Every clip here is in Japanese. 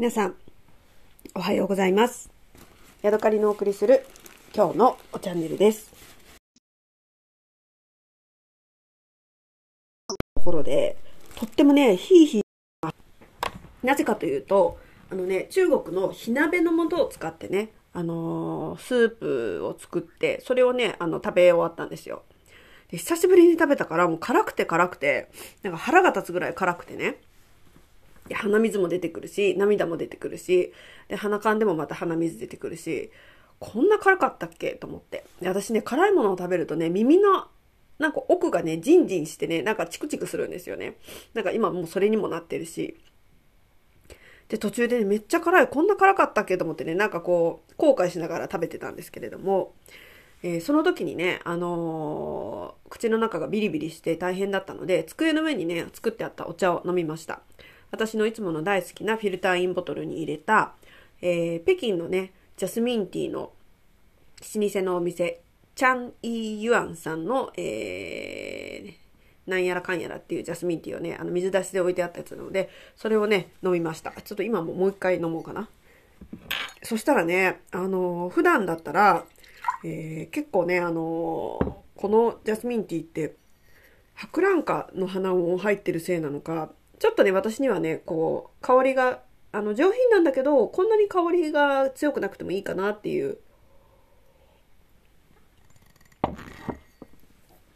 皆さん、おはようございます。ヤドカリのお送りする今日のおチャンネルです。ところで、とってもね、ヒーヒー。なぜかというと、あのね、中国の火鍋の素を使ってね、あのースープを作って、それをね、あの、食べ終わったんですよ。で久しぶりに食べたから、もう辛くて辛くて、なんか腹が立つぐらい辛くてね。で鼻水も出てくるし、涙も出てくるし、で、鼻かんでもまた鼻水出てくるし、こんな辛かったっけ？と思って。で私ね、辛いものを食べるとね、耳の、なんか奥がね、ジンジンしてね、なんかチクチクするんですよね。なんか今もうそれにもなってるし。で、途中でね、めっちゃ辛い、こんな辛かったっけ？と思ってね、なんかこう、後悔しながら食べてたんですけれども、えーその時にね、あのー口の中がビリビリして大変だったので、机の上にね、作ってあったお茶を飲みました。私のいつもの大好きなフィルターインボトルに入れた、えー北京のね、ジャスミンティーの老舗のお店、チャン・イー・ユアンさんの、えーなんやらかんやらっていうジャスミンティーをね、あの水出しで置いてあったやつなので、それをね、飲みました。ちょっと今ももう一回飲もうかな。そしたらね、あのー普段だったら、えー結構ね、あのーこのジャスミンティーって、博覧花の花も入ってるせいなのか、ちょっとね、私にはね、こう、香りが、あの、上品なんだけど、こんなに香りが強くなくてもいいかなっていう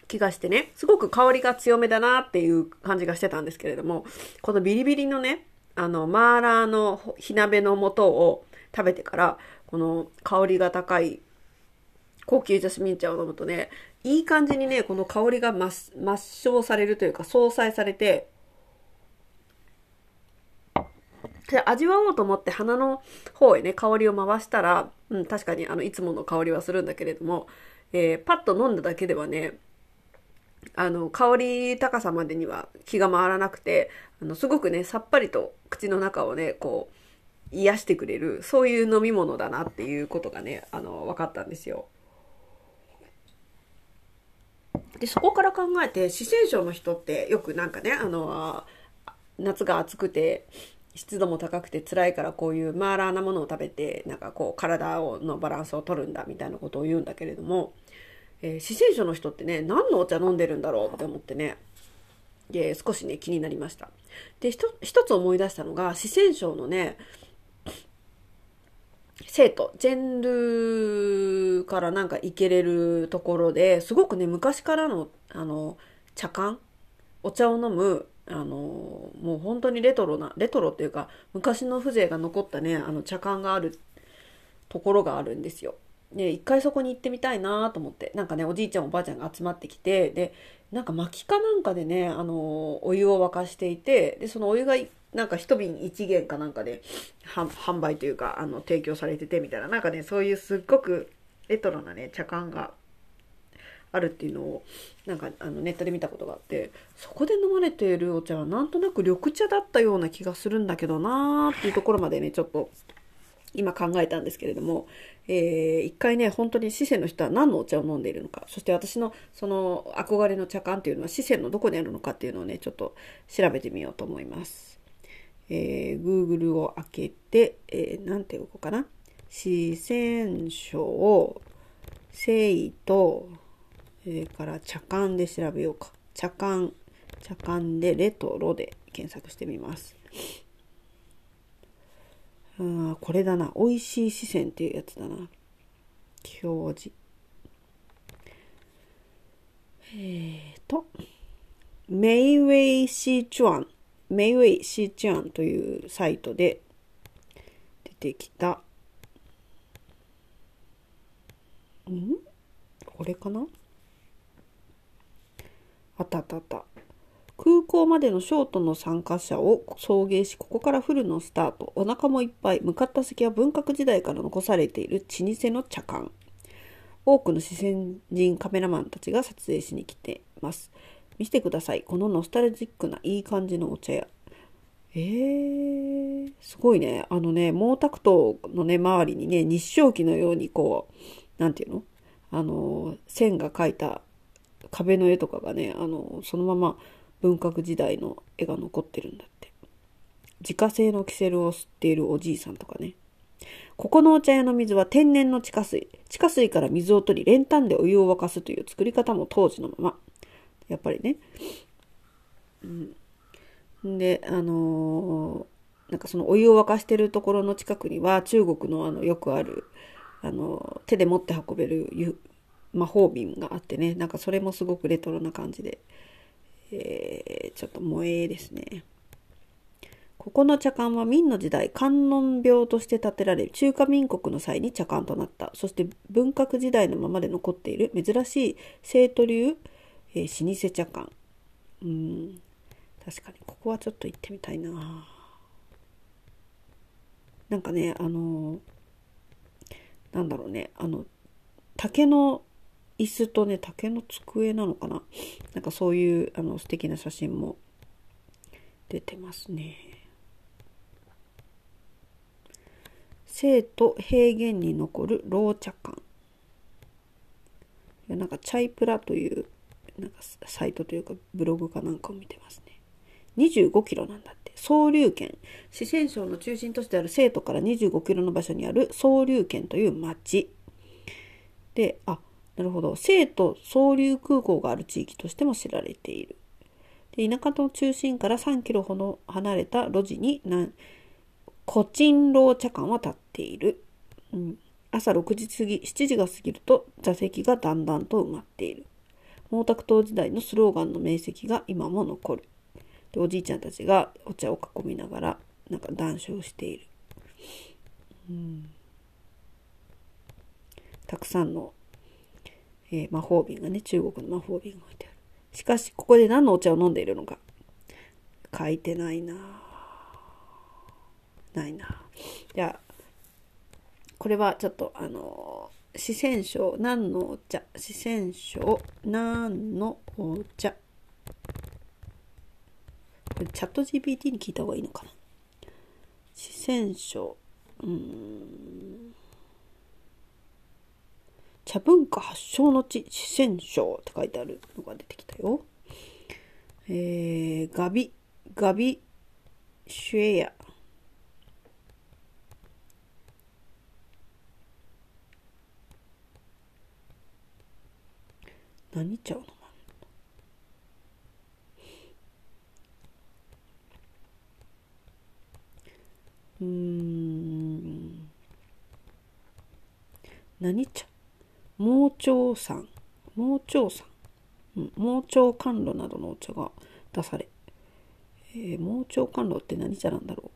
気がしてね、すごく香りが強めだなっていう感じがしてたんですけれども、このビリビリのね、あの、マーラーの火鍋の素を食べてから、この香りが高い高級ジャスミン茶を飲むとね、いい感じにね、この香りが抹消されるというか、相殺されて、で味わおうと思って鼻の方へね、香りを回したら、うん、確かにあの、いつもの香りはするんだけれども、えーパッと飲んだだけではね、あの、香り高さまでには気が回らなくて、あの、すごくね、さっぱりと口の中をね、こう、癒してくれる、そういう飲み物だなっていうことがね、あの、分かったんですよ。で、そこから考えて、四川省の人ってよくなんかね、あの、夏が暑くて、湿度も高くて辛いからこういうマーラーなものを食べて、なんかこう体をのバランスを取るんだみたいなことを言うんだけれども、えー四川省の人ってね、何のお茶飲んでるんだろうって思ってね、で少しね、気になりました。で、一つ思い出したのが、四川省のね、生徒、ジェンルからなんか行けれるところですごくね、昔からの、あの、茶館お茶を飲む、あの、もう本当にレトロな、レトロっていうか、昔の風情が残ったね、あの茶館があるところがあるんですよ。で、一回そこに行ってみたいなと思って、なんかね、おじいちゃんおばあちゃんが集まってきて、で、なんか薪かなんかでね、あの、お湯を沸かしていて、で、そのお湯がなんか一瓶一元かなんかで販販売というか、あの、提供されててみたいな、なんかね、そういうすっごくレトロなね、茶館があるっていうのを、なんかあのネットで見たことがあって、そこで飲まれているお茶はなんとなく緑茶だったような気がするんだけどなーっていうところまでね、ちょっと今考えたんですけれども、えー一回ね、本当に四川の人は何のお茶を飲んでいるのか、そして私のその憧れの茶館っていうのは四川のどこにあるのかっていうのをね、ちょっと調べてみようと思います。えー Google を開けて、えーなんて動こうかな。四川省、生と、それから茶館で調べようか。茶館、茶館でレトロで検索してみます。あーこれだな。美味しい四川っていうやつだな。表示。えーと、メイウェイシーチュアン、メイウェイシーチュアンというサイトで出てきた、ん？これかな？あったあったあった。空港までのショートの参加者を送迎し、ここからフルのスタート。お腹もいっぱい。向かった先は文革時代から残されている老舗の茶館。多くの四川人カメラマンたちが撮影しに来てます。見せてください。このノスタルジックないい感じのお茶屋。えー、すごいね。あのね、毛沢東のね、周りにね、日照記のようにこう、なんていうの？あの、線が描いた壁の絵とかがね、あの、そのまま文革時代の絵が残ってるんだって。自家製のキセルを吸っているおじいさんとかね。ここのお茶屋の水は天然の地下水。地下水から水を取り、練炭でお湯を沸かすという作り方も当時のまま。やっぱりね。うん。で、あのー、なんかそのお湯を沸かしてるところの近くには中国のあのよくある、あの、手で持って運べる魔法瓶があってね、なんかそれもすごくレトロな感じで、えー、ちょっと萌えですね。ここの茶館は明の時代、観音廟として建てられ、中華民国の際に茶館となった。そして文革時代のままで残っている珍しい生徒流、えー、老舗茶館。うん。確かに、ここはちょっと行ってみたいな。なんかね、あの、なんだろうね、あの、竹の椅子とね、竹の机なのかな？なんかそういうあの素敵な写真も出てますね。生と平原に残る老茶館。なんかチャイプラというなんかサイトというかブログかなんかを見てますね。25キロなんだって。総龍県。四川省の中心都市である成都から25キロの場所にある総龍県という町。で、あ、なるほど。成都総流空港がある地域としても知られている。で田舎の中心から3キロほど離れた路地にコチンロ茶館は立っている。うん、朝6時過ぎ、7時が過ぎると座席がだんだんと埋まっている。毛沢東時代のスローガンの名跡が今も残る。でおじいちゃんたちがお茶を囲みながらなんか談笑している。うん、たくさんの、えー、魔法瓶がね、中国の魔法瓶が置いてある。しかし、ここで何のお茶を飲んでいるのか。書いてないなないな。じゃあ、これはちょっとあの、四川省何のお茶？四川省何のお茶？これチャット GPT に聞いた方がいいのかな。四川省。うん。茶文化発祥の地四川省って書いてあるのが出てきたよ。えー、ガビガビシュエヤ。何茶を飲まんうん。何茶盲腸山盲腸山、うん、盲腸甘露などのお茶が出され、えー、盲腸甘露って何茶なんだろ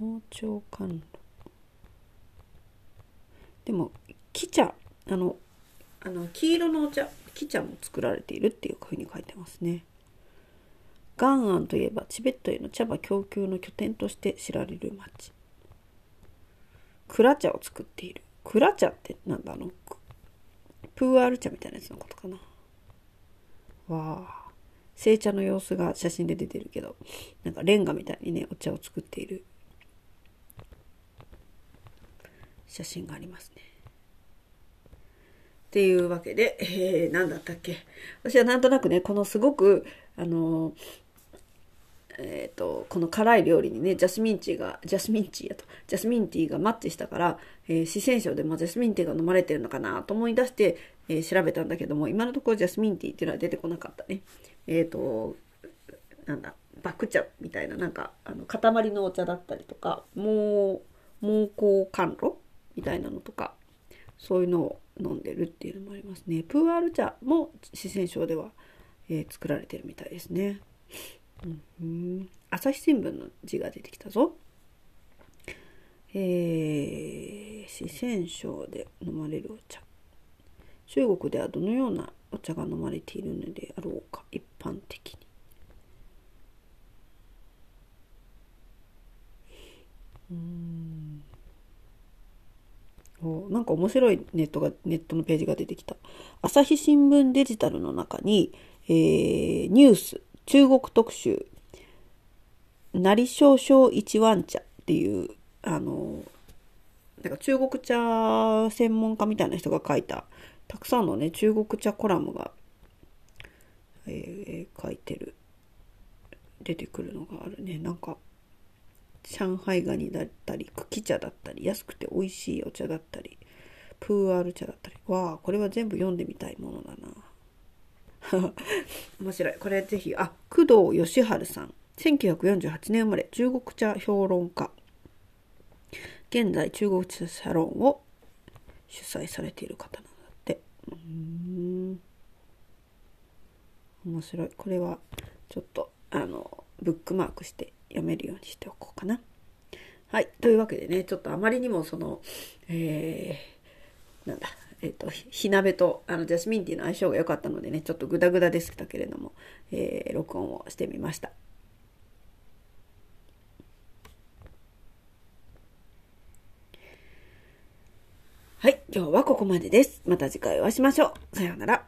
う盲腸甘露でも木茶あのあの黄色のお茶木茶も作られているっていうふうに書いてますね。ガンアンといえばチベットへの茶葉供給の拠点として知られる町。クラ茶を作っている。クラ茶ってなんだあのプーアール茶みたいなやつのことかな。わあ。製茶の様子が写真で出てるけど、なんかレンガみたいにね、お茶を作っている写真がありますね。っていうわけで、えー、何だったっけ私はなんとなくね、このすごく、あのえっ、ー、と、この辛い料理にね、ジャスミンティーが、ジャスミンティーやと、ジャスミンティーがマッチしたから、えー、四川省でもジャスミンティーが飲まれてるのかなと思い出して、えー、調べたんだけども、今のところジャスミンティーっていうのは出てこなかったね。えっ、ー、と、なんだ、バク茶みたいな、なんか、あの、塊のお茶だったりとか、もう、猛攻甘露みたいなのとか、そういうのを飲んでるっていうのもありますね。プーアール茶も四川省では、えー、作られてるみたいですね。うん、朝日新聞の字が出てきたぞ。えー、四川省で飲まれるお茶。中国ではどのようなお茶が飲まれているのであろうか、一般的に。うんなんか面白いネットが、ネットのページが出てきた。朝日新聞デジタルの中に、えー、ニュース、中国特集、成少々一湾茶っていう、あの、なんか中国茶専門家みたいな人が書いた、たくさんのね、中国茶コラムが、えー、書いてる出てくるのがあるね。なんか、上海ガニだったり、茎茶だったり、安くて美味しいお茶だったり、プーアール茶だったり。わあ、これは全部読んでみたいものだな。面白い。これぜひ、あ、工藤義治さん。1948年生まれ、中国茶評論家。現在、中国茶サロンを主催されている方なんだって。うん面白い。これはちょっとあのブックマークして読めるようにしておこうかな。はい。というわけでね、ちょっとあまりにもその、えー、なんだ、えっ、ー、と、火鍋とあのジャスミンティーの相性が良かったのでね、ちょっとグダグダでしたけれども、えー、録音をしてみました。今日はここまでです。また次回お会いしましょう。さようなら。